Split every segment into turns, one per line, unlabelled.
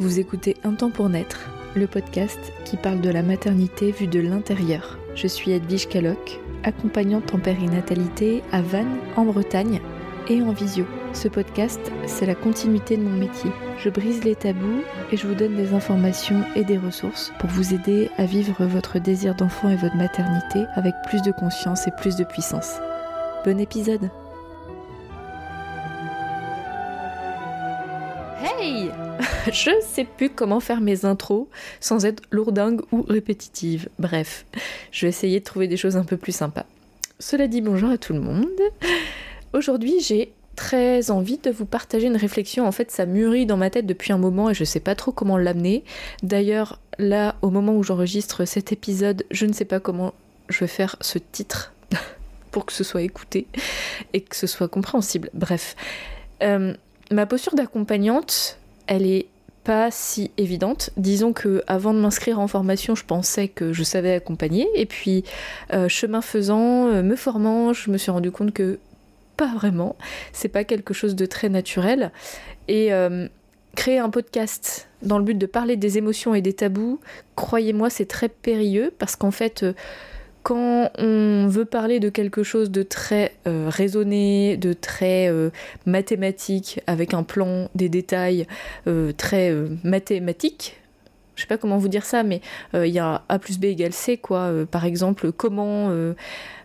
Vous écoutez Un temps pour naître, le podcast qui parle de la maternité vue de l'intérieur. Je suis Edwige Caloc, accompagnante en périnatalité à Vannes, en Bretagne, et en visio. Ce podcast, c'est la continuité de mon métier. Je brise les tabous et je vous donne des informations et des ressources pour vous aider à vivre votre désir d'enfant et votre maternité avec plus de conscience et plus de puissance. Bon épisode Hey Je sais plus comment faire mes intros sans être lourdingue ou répétitive. Bref, je vais essayer de trouver des choses un peu plus sympas. Cela dit, bonjour à tout le monde. Aujourd'hui, j'ai très envie de vous partager une réflexion. En fait, ça mûrit dans ma tête depuis un moment et je sais pas trop comment l'amener. D'ailleurs, là, au moment où j'enregistre cet épisode, je ne sais pas comment je vais faire ce titre pour que ce soit écouté et que ce soit compréhensible. Bref, euh, ma posture d'accompagnante, elle est pas si évidente. Disons que avant de m'inscrire en formation, je pensais que je savais accompagner et puis euh, chemin faisant, euh, me formant, je me suis rendu compte que pas vraiment. C'est pas quelque chose de très naturel. Et euh, créer un podcast dans le but de parler des émotions et des tabous, croyez-moi, c'est très périlleux parce qu'en fait, quand on veut parler de quelque chose de très euh, raisonné, de très mathématique, avec un plan, des détails très mathématiques, je sais pas comment vous dire ça, mais il y a A plus B égale C, quoi. par exemple, comment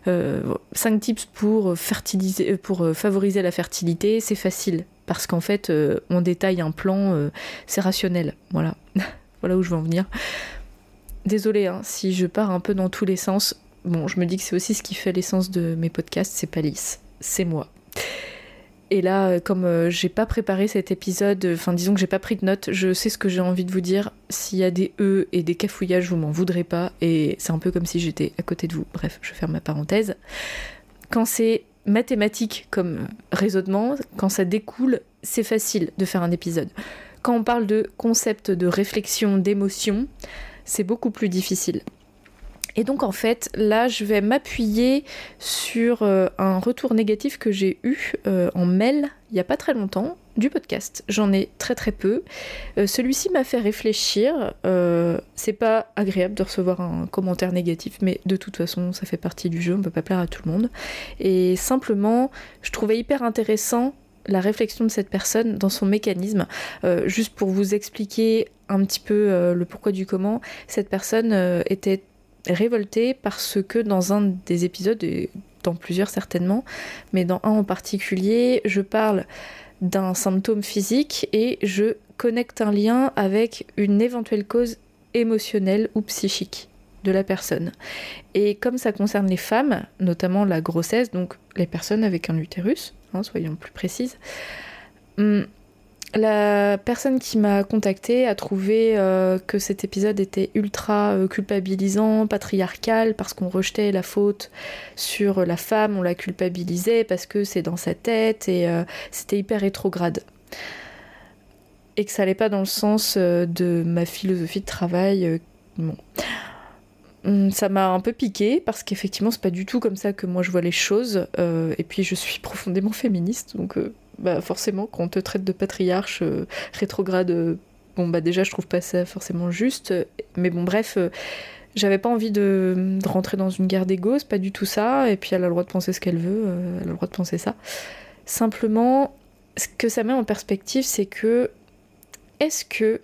5 euh, tips pour, fertiliser, euh, pour euh, favoriser la fertilité, c'est facile. Parce qu'en fait, on détaille un plan, c'est rationnel. Voilà. voilà où je veux en venir. Désolée hein, si je pars un peu dans tous les sens. Bon, je me dis que c'est aussi ce qui fait l'essence de mes podcasts, c'est pas lisse. C'est moi. Et là, euh, comme euh, j'ai pas préparé cet épisode, enfin disons que j'ai pas pris de notes, je sais ce que j'ai envie de vous dire. S'il y a des E et des cafouillages, vous m'en voudrez pas. Et c'est un peu comme si j'étais à côté de vous. Bref, je ferme ma parenthèse. Quand c'est mathématique comme raisonnement, quand ça découle, c'est facile de faire un épisode. Quand on parle de concept de réflexion, d'émotion, c'est beaucoup plus difficile. Et donc en fait, là, je vais m'appuyer sur euh, un retour négatif que j'ai eu euh, en mail il n'y a pas très longtemps du podcast. J'en ai très très peu. Euh, celui-ci m'a fait réfléchir. c'est pas agréable de recevoir un commentaire négatif, mais de toute façon, ça fait partie du jeu. On peut pas plaire à tout le monde. Et simplement, je trouvais hyper intéressant la réflexion de cette personne dans son mécanisme. juste pour vous expliquer un petit peu le pourquoi du comment, cette personne était révoltée parce que dans un des épisodes, et dans plusieurs certainement, mais dans un en particulier, je parle d'un symptôme physique et je connecte un lien avec une éventuelle cause émotionnelle ou psychique de la personne. Et comme ça concerne les femmes, notamment la grossesse, donc les personnes avec un utérus, hein, soyons plus précises, hum, la personne qui m'a contacté a trouvé euh, que cet épisode était ultra euh, culpabilisant, patriarcal, parce qu'on rejetait la faute sur la femme, on la culpabilisait parce que c'est dans sa tête et euh, c'était hyper rétrograde. Et que ça allait pas dans le sens de ma philosophie de travail. Hum, ça m'a un peu piqué parce qu'effectivement c'est pas du tout comme ça que moi je vois les choses et puis je suis profondément féministe donc bah forcément, quand on te traite de patriarche euh, rétrograde, euh, bon bah déjà je trouve pas ça forcément juste. Mais bon bref, euh, j'avais pas envie de, rentrer dans une guerre d'ego, c'est pas du tout ça. Et puis elle a le droit de penser ce qu'elle veut, elle a le droit de penser ça. Simplement, ce que ça met en perspective, c'est que est-ce que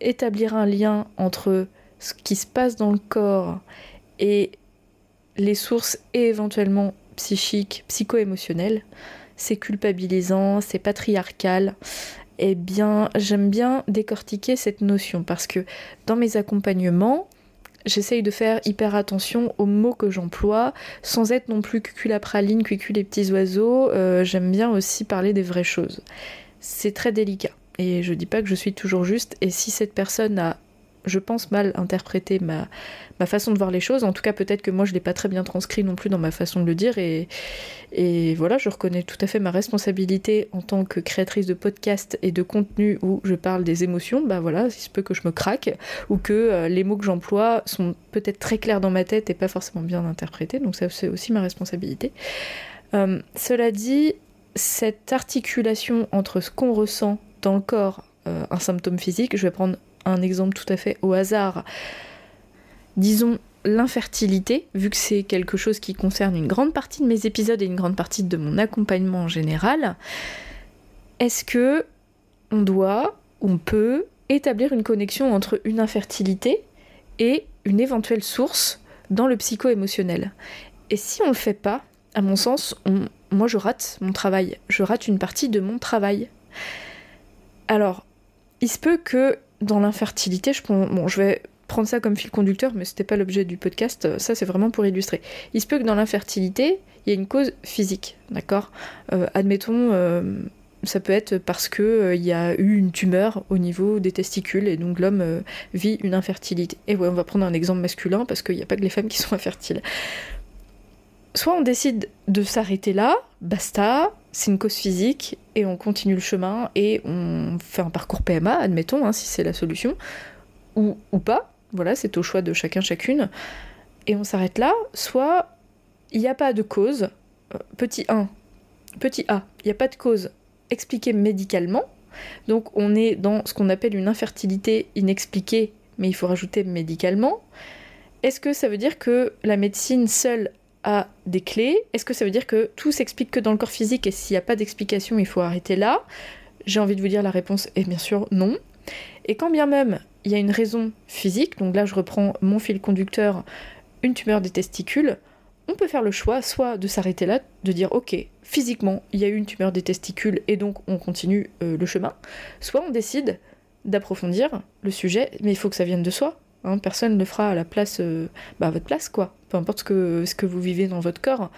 établir un lien entre ce qui se passe dans le corps et les sources éventuellement psychiques, psycho-émotionnelles, c'est culpabilisant, c'est patriarcal. Eh bien, j'aime bien décortiquer cette notion parce que dans mes accompagnements, j'essaye de faire hyper attention aux mots que j'emploie, sans être non plus cucul la praline, les petits oiseaux. Euh, j'aime bien aussi parler des vraies choses. C'est très délicat. Et je dis pas que je suis toujours juste. Et si cette personne a je pense, mal interpréter ma, ma façon de voir les choses. En tout cas, peut-être que moi, je ne l'ai pas très bien transcrit non plus dans ma façon de le dire. Et, et voilà, je reconnais tout à fait ma responsabilité en tant que créatrice de podcast et de contenu où je parle des émotions. Bah voilà, il se peut que je me craque ou que euh, les mots que j'emploie sont peut-être très clairs dans ma tête et pas forcément bien interprétés. Donc ça, c'est aussi ma responsabilité. Euh, cela dit, cette articulation entre ce qu'on ressent dans le corps euh, un symptôme physique. Je vais prendre un exemple tout à fait au hasard. Disons l'infertilité, vu que c'est quelque chose qui concerne une grande partie de mes épisodes et une grande partie de mon accompagnement en général. Est-ce que on doit, on peut établir une connexion entre une infertilité et une éventuelle source dans le psycho-émotionnel? Et si on le fait pas, à mon sens, moi je rate mon travail, je rate une partie de mon travail. Alors, il se peut que dans l'infertilité, je, je vais prendre ça comme fil conducteur, mais c'était pas l'objet du podcast, ça c'est vraiment pour illustrer. Il se peut que dans l'infertilité, il y ait une cause physique, d'accord? Euh, Admettons, euh, ça peut être parce qu'il euh, y a eu une tumeur au niveau des testicules et donc l'homme vit une infertilité. Et ouais, on va prendre un exemple masculin parce qu'il n'y a pas que les femmes qui sont infertiles soit on décide de s'arrêter là, basta, c'est une cause physique, et on continue le chemin, et on fait un parcours PMA, admettons, hein, si c'est la solution, ou, ou pas, voilà, c'est au choix de chacun, chacune, et on s'arrête là, soit il n'y a pas de cause, euh, petit 1, petit A, il n'y a pas de cause expliquée médicalement, donc on est dans ce qu'on appelle une infertilité inexpliquée, mais il faut rajouter médicalement. Est-ce que ça veut dire que la médecine seule a des clés Est-ce que ça veut dire que tout s'explique que dans le corps physique et s'il n'y a pas d'explication, il faut arrêter là? J'ai envie de vous dire la réponse est bien sûr non. Et quand bien même il y a une raison physique, donc là je reprends mon fil conducteur, une tumeur des testicules, on peut faire le choix soit de s'arrêter là, de dire ok, physiquement il y a eu une tumeur des testicules et donc on continue euh, le chemin, soit on décide d'approfondir le sujet, mais il faut que ça vienne de soi. Hein, personne ne fera à la place, euh, bah, votre place, quoi. Peu importe ce que, ce que vous vivez dans votre corps.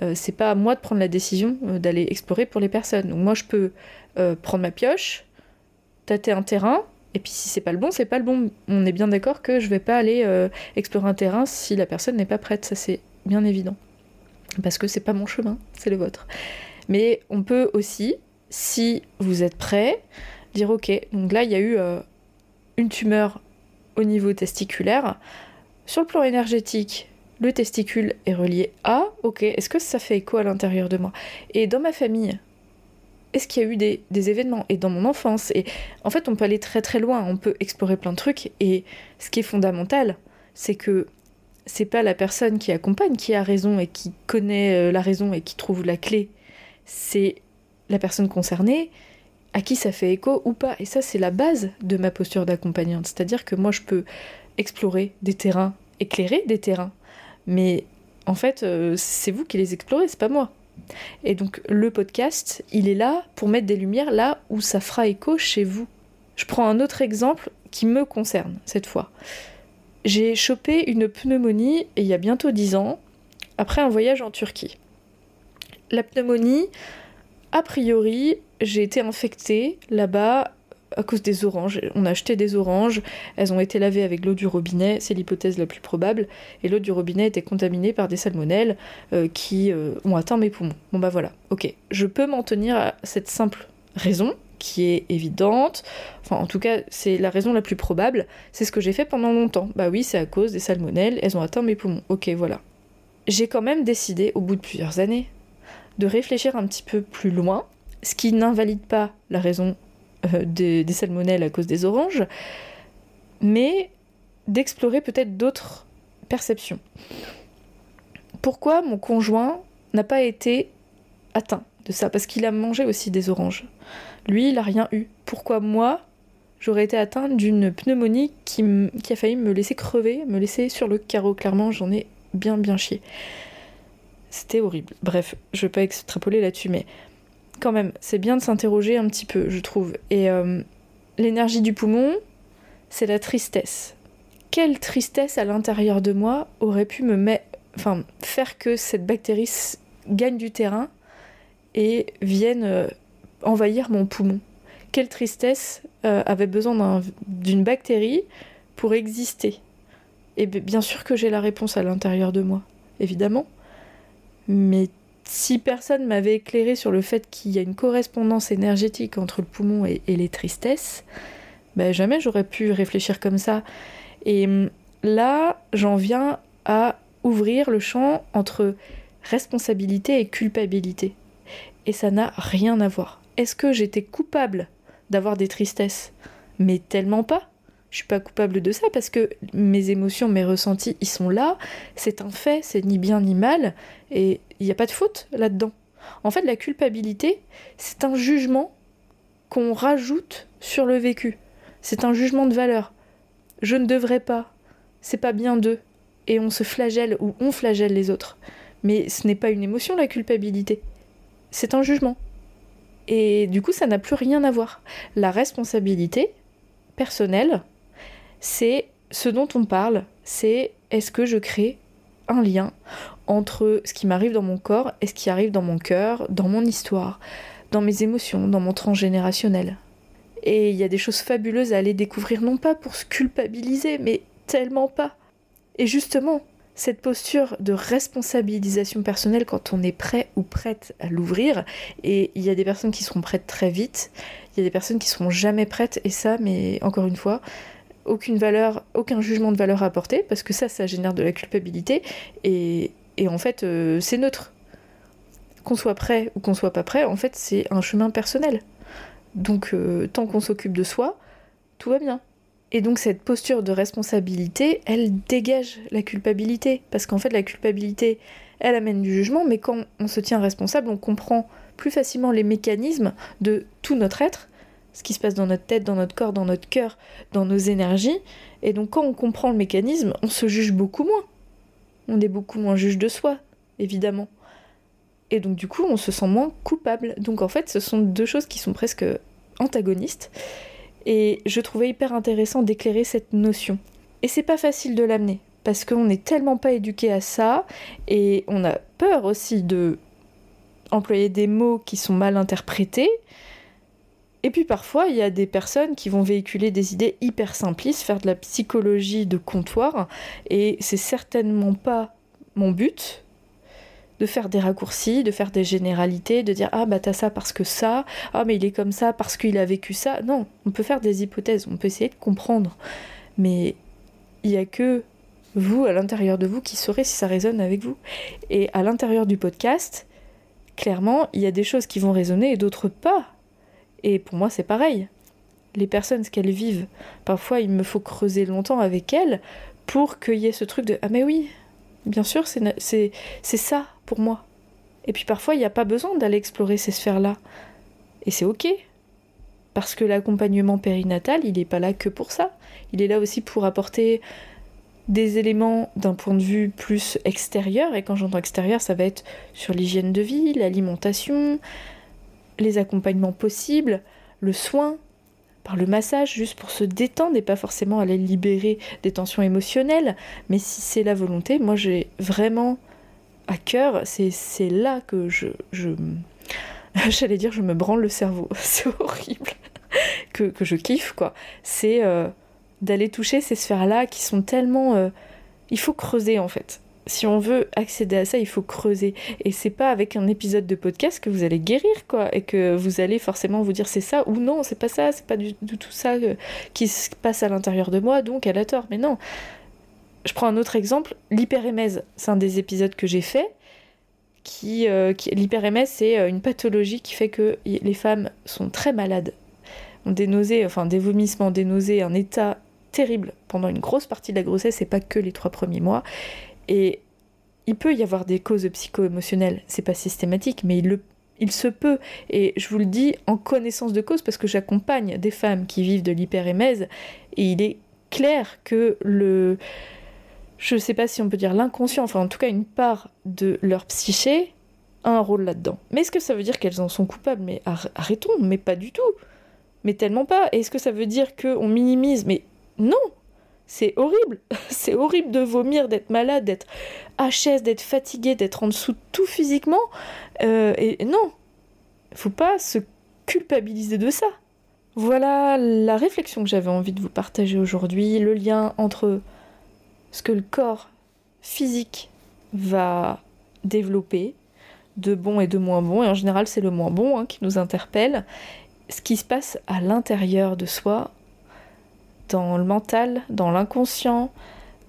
Euh, c'est pas à moi de prendre la décision euh, d'aller explorer pour les personnes. Donc moi, je peux prendre ma pioche, tâter un terrain, et puis si c'est pas le bon, c'est pas le bon. On est bien d'accord que je vais pas aller explorer un terrain si la personne n'est pas prête. Ça, c'est bien évident. Parce que c'est pas mon chemin, c'est le vôtre. Mais on peut aussi, si vous êtes prêt, dire ok, donc là, il y a eu une tumeur au niveau testiculaire. Sur le plan énergétique, le testicule est relié à, ok, est-ce que ça fait écho à l'intérieur de moi? Et dans ma famille, est-ce qu'il y a eu des, des, événements? Et dans mon enfance Et en fait, on peut aller très très loin, on peut explorer plein de trucs. Et ce qui est fondamental, c'est que c'est pas la personne qui accompagne qui a raison et qui connaît euh, la raison et qui trouve la clé. C'est la personne concernée à qui ça fait écho ou pas. Et ça, c'est la base de ma posture d'accompagnante. C'est-à-dire que moi, je peux explorer des terrains, éclairer des terrains. Mais en fait, euh, c'est vous qui les explorez, c'est pas moi. Et donc, le podcast, il est là pour mettre des lumières là où ça fera écho chez vous. Je prends un autre exemple qui me concerne cette fois. J'ai chopé une pneumonie il y a bientôt 10 ans, après un voyage en Turquie. La pneumonie, a priori, j'ai été infectée là-bas à cause des oranges. On a acheté des oranges, elles ont été lavées avec l'eau du robinet, c'est l'hypothèse la plus probable, et l'eau du robinet était contaminée par des salmonelles euh, qui euh, ont atteint mes poumons. Bon bah voilà, ok. Je peux m'en tenir à cette simple raison, qui est évidente, enfin en tout cas c'est la raison la plus probable, c'est ce que j'ai fait pendant longtemps. Bah oui, c'est à cause des salmonelles, elles ont atteint mes poumons. Ok, voilà. J'ai quand même décidé, au bout de plusieurs années, de réfléchir un petit peu plus loin ce qui n'invalide pas la raison euh, des, salmonelles à cause des oranges, mais d'explorer peut-être d'autres perceptions. Pourquoi mon conjoint n'a pas été atteint de ça? Parce qu'il a mangé aussi des oranges. Lui, il n'a rien eu. Pourquoi moi, j'aurais été atteinte d'une pneumonie qui, a failli me laisser crever, me laisser sur le carreau? Clairement, j'en ai bien bien chié. C'était horrible. Bref, je vais pas extrapoler là-dessus, mais quand même, c'est bien de s'interroger un petit peu, je trouve. Et euh, l'énergie du poumon, c'est la tristesse. Quelle tristesse à l'intérieur de moi aurait pu me mettre, enfin, faire que cette bactérie gagne du terrain et vienne euh, envahir mon poumon? Quelle tristesse euh, avait besoin d'une bactérie pour exister? Et bien sûr que j'ai la réponse à l'intérieur de moi, évidemment. Mais si personne m'avait éclairé sur le fait qu'il y a une correspondance énergétique entre le poumon et, les tristesses, ben jamais j'aurais pu réfléchir comme ça. Et hum, là, j'en viens à ouvrir le champ entre responsabilité et culpabilité. Et ça n'a rien à voir. Est-ce que j'étais coupable d'avoir des tristesses? Mais tellement pas. Je suis pas coupable de ça parce que mes émotions, mes ressentis, ils sont là. C'est un fait, c'est ni bien ni mal. Et il n'y a pas de faute là-dedans. En fait, la culpabilité, c'est un jugement qu'on rajoute sur le vécu. C'est un jugement de valeur. Je ne devrais pas. C'est pas bien d'eux. Et on se flagelle ou on flagelle les autres. Mais ce n'est pas une émotion, la culpabilité. C'est un jugement. Et du coup, ça n'a plus rien à voir. La responsabilité personnelle, c'est ce dont on parle, c'est est-ce que je crée un lien entre ce qui m'arrive dans mon corps et ce qui arrive dans mon cœur, dans mon histoire, dans mes émotions, dans mon transgénérationnel. Et il y a des choses fabuleuses à aller découvrir, non pas pour se culpabiliser, mais tellement pas. Et justement, cette posture de responsabilisation personnelle quand on est prêt ou prête à l'ouvrir, et il y a des personnes qui seront prêtes très vite, il y a des personnes qui seront jamais prêtes, et ça, mais encore une fois, aucune valeur, aucun jugement de valeur à apporter, parce que ça, ça génère de la culpabilité, et, en fait, euh, c'est neutre. Qu'on soit prêt ou qu'on soit pas prêt, en fait, c'est un chemin personnel. Donc, euh, tant qu'on s'occupe de soi, tout va bien. Et donc cette posture de responsabilité, elle dégage la culpabilité. Parce qu'en fait, la culpabilité, elle amène du jugement, mais quand on se tient responsable, on comprend plus facilement les mécanismes de tout notre être, ce qui se passe dans notre tête, dans notre corps, dans notre cœur, dans nos énergies. Et donc quand on comprend le mécanisme, on se juge beaucoup moins. On est beaucoup moins juge de soi, évidemment. Et donc du coup, on se sent moins coupable. Donc en fait, ce sont deux choses qui sont presque antagonistes. Et je trouvais hyper intéressant d'éclairer cette notion. Et c'est pas facile de l'amener, parce qu'on n'est tellement pas éduqué à ça, et on a peur aussi de employer des mots qui sont mal interprétés. Et puis parfois, il y a des personnes qui vont véhiculer des idées hyper simplistes, faire de la psychologie de comptoir, et c'est certainement pas mon but, de faire des raccourcis, de faire des généralités, de dire ah bah t'as ça parce que ça, ah mais il est comme ça parce qu'il a vécu ça. Non, on peut faire des hypothèses, on peut essayer de comprendre, mais il y a que vous à l'intérieur de vous qui saurez si ça résonne avec vous. Et à l'intérieur du podcast, clairement, il y a des choses qui vont résonner et d'autres pas. Et pour moi, c'est pareil. Les personnes, ce qu'elles vivent, parfois il me faut creuser longtemps avec elles pour qu'il y ait ce truc de Ah, mais oui, bien sûr, c'est ça pour moi. Et puis parfois, il n'y a pas besoin d'aller explorer ces sphères-là. Et c'est ok. Parce que l'accompagnement périnatal, il n'est pas là que pour ça. Il est là aussi pour apporter des éléments d'un point de vue plus extérieur. Et quand j'entends extérieur, ça va être sur l'hygiène de vie, l'alimentation, les accompagnements possibles, le soin, par le massage, juste pour se détendre et pas forcément aller libérer des tensions émotionnelles. Mais si c'est la volonté, moi j'ai vraiment à cœur, c'est là que je, je j'allais dire je me branle le cerveau, c'est horrible, que, que, je kiffe quoi. C'est euh, d'aller toucher ces sphères-là qui sont tellement... Euh, il faut creuser en fait. Si on veut accéder à ça, il faut creuser. Et c'est pas avec un épisode de podcast que vous allez guérir, quoi. Et que vous allez forcément vous dire c'est ça ou non, c'est pas ça, c'est pas du, tout ça euh, qui se passe à l'intérieur de moi, donc elle a tort. Mais non, je prends un autre exemple, l'hyperémèse. C'est un des épisodes que j'ai fait. Qui, euh, l'hyperémèse, c'est euh, une pathologie qui fait que les femmes sont très malades, ont des nausées, enfin des vomissements, des nausées, un état terrible pendant une grosse partie de la grossesse et pas que les trois premiers mois. Et il peut y avoir des causes psycho-émotionnelles, c'est pas systématique, mais il, se peut. Et je vous le dis en connaissance de cause parce que j'accompagne des femmes qui vivent de l'hyperémèse et il est clair que le, je sais pas si on peut dire l'inconscient, enfin en tout cas une part de leur psyché a un rôle là-dedans. Mais est-ce que ça veut dire qu'elles en sont coupables? Mais arrêtons, mais pas du tout. Mais tellement pas. Est-ce que ça veut dire qu'on minimise? Mais non C'est horrible C'est horrible de vomir, d'être malade, d'être HS, d'être fatigué, d'être en dessous de tout physiquement. Euh, et non Faut pas se culpabiliser de ça. Voilà la réflexion que j'avais envie de vous partager aujourd'hui, le lien entre ce que le corps physique va développer de bon et de moins bon, et en général c'est le moins bon hein, qui nous interpelle, ce qui se passe à l'intérieur de soi, dans le mental, dans l'inconscient,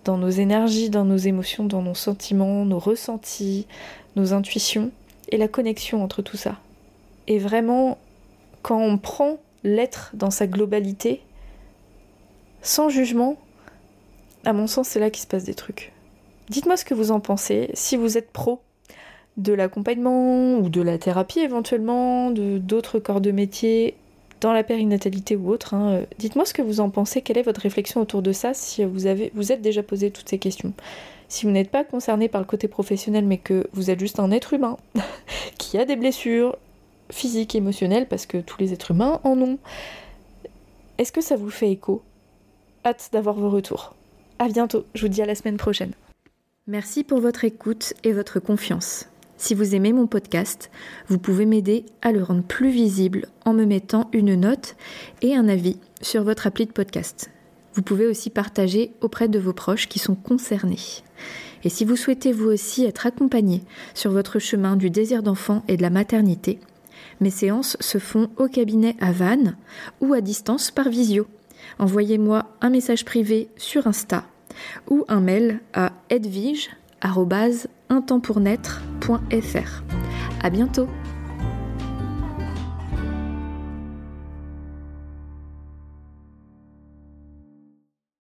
dans nos énergies, dans nos émotions, dans nos sentiments, nos ressentis, nos intuitions, et la connexion entre tout ça. Et vraiment, quand on prend l'être dans sa globalité, sans jugement, à mon sens, c'est là qu'il se passe des trucs. Dites-moi ce que vous en pensez, si vous êtes pro de l'accompagnement ou de la thérapie éventuellement, de d'autres corps de métier dans la périnatalité ou autre. Hein. Dites-moi ce que vous en pensez, quelle est votre réflexion autour de ça si vous, avez, vous êtes déjà posé toutes ces questions. Si vous n'êtes pas concerné par le côté professionnel mais que vous êtes juste un être humain qui a des blessures physiques, émotionnelles, parce que tous les êtres humains en ont, est-ce que ça vous fait écho? Hâte d'avoir vos retours. À bientôt, je vous dis à la semaine prochaine. Merci pour votre écoute et votre confiance. Si vous aimez mon podcast, vous pouvez m'aider à le rendre plus visible en me mettant une note et un avis sur votre appli de podcast. Vous pouvez aussi partager auprès de vos proches qui sont concernés. Et si vous souhaitez vous aussi être accompagné sur votre chemin du désir d'enfant et de la maternité, mes séances se font au cabinet à Vannes ou à distance par visio. Envoyez-moi un message privé sur Insta ou un mail à edvige.intempournaître.fr. À bientôt!